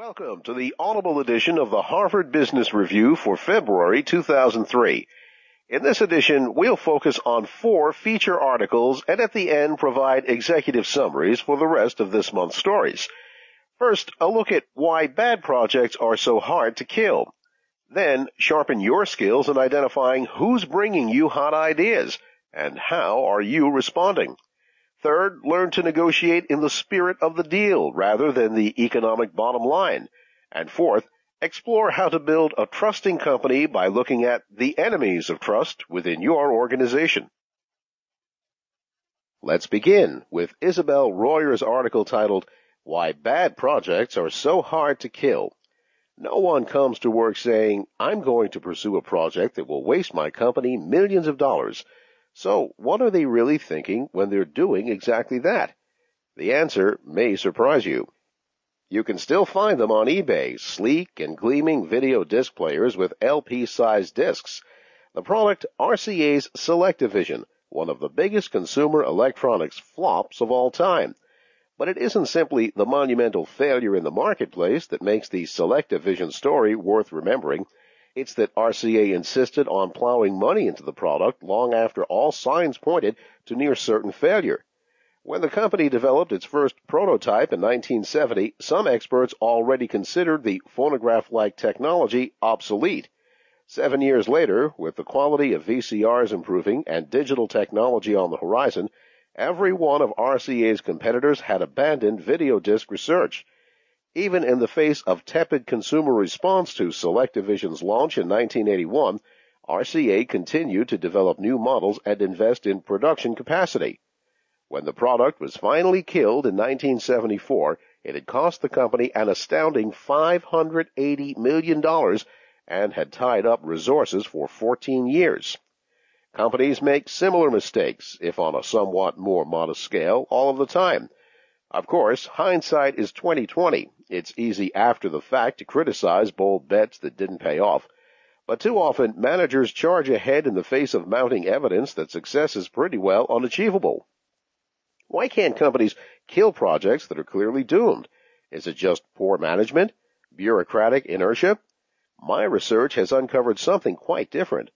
Welcome to the audible edition of the Harvard Business Review for February 2003. In this edition, we'll focus on four feature articles and at the end provide executive summaries for the rest of this month's stories. First, a look at why bad projects are so hard to kill. Then, sharpen your skills in identifying who's bringing you hot ideas and how are you responding. Third, learn to negotiate in the spirit of the deal rather than the economic bottom line. And fourth, explore how to build a trusting company by looking at the enemies of trust within your organization. Let's begin with Isabel Royer's article titled, Why Bad Projects Are So Hard to Kill. No one comes to work saying, I'm going to pursue a project that will waste my company millions of dollars. So what are they really thinking when they're doing exactly that? The answer may surprise you. You can still find them on eBay, sleek and gleaming video disc players with LP-sized discs. The product RCA's SelectaVision, one of the biggest consumer electronics flops of all time. But it isn't simply the monumental failure in the marketplace that makes the SelectaVision story worth remembering. It's that RCA insisted on plowing money into the product long after all signs pointed to near certain failure. When the company developed its first prototype in 1970, some experts already considered the phonograph-like technology obsolete. Seven years later, with the quality of VCRs improving and digital technology on the horizon, every one of RCA's competitors had abandoned video disc research. Even in the face of tepid consumer response to SelectaVision's launch in 1981, RCA continued to develop new models and invest in production capacity. When the product was finally killed in 1974, it had cost the company an astounding $580 million and had tied up resources for 14 years. Companies make similar mistakes, if on a somewhat more modest scale, all of the time. Of course, hindsight is 2020. It's easy after the fact to criticize bold bets that didn't pay off. But too often, managers charge ahead in the face of mounting evidence that success is pretty well unachievable. Why can't companies kill projects that are clearly doomed? Is it just poor management? Bureaucratic inertia? My research has uncovered something quite different.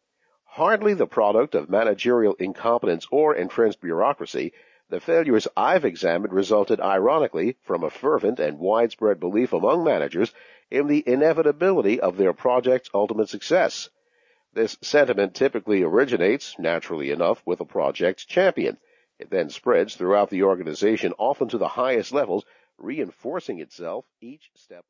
Hardly the product of managerial incompetence or entrenched bureaucracy, the failures I've examined resulted ironically from a fervent and widespread belief among managers in the inevitability of their project's ultimate success. This sentiment typically originates, naturally enough, with a project's champion. It then spreads throughout the organization, often to the highest levels, reinforcing itself each step of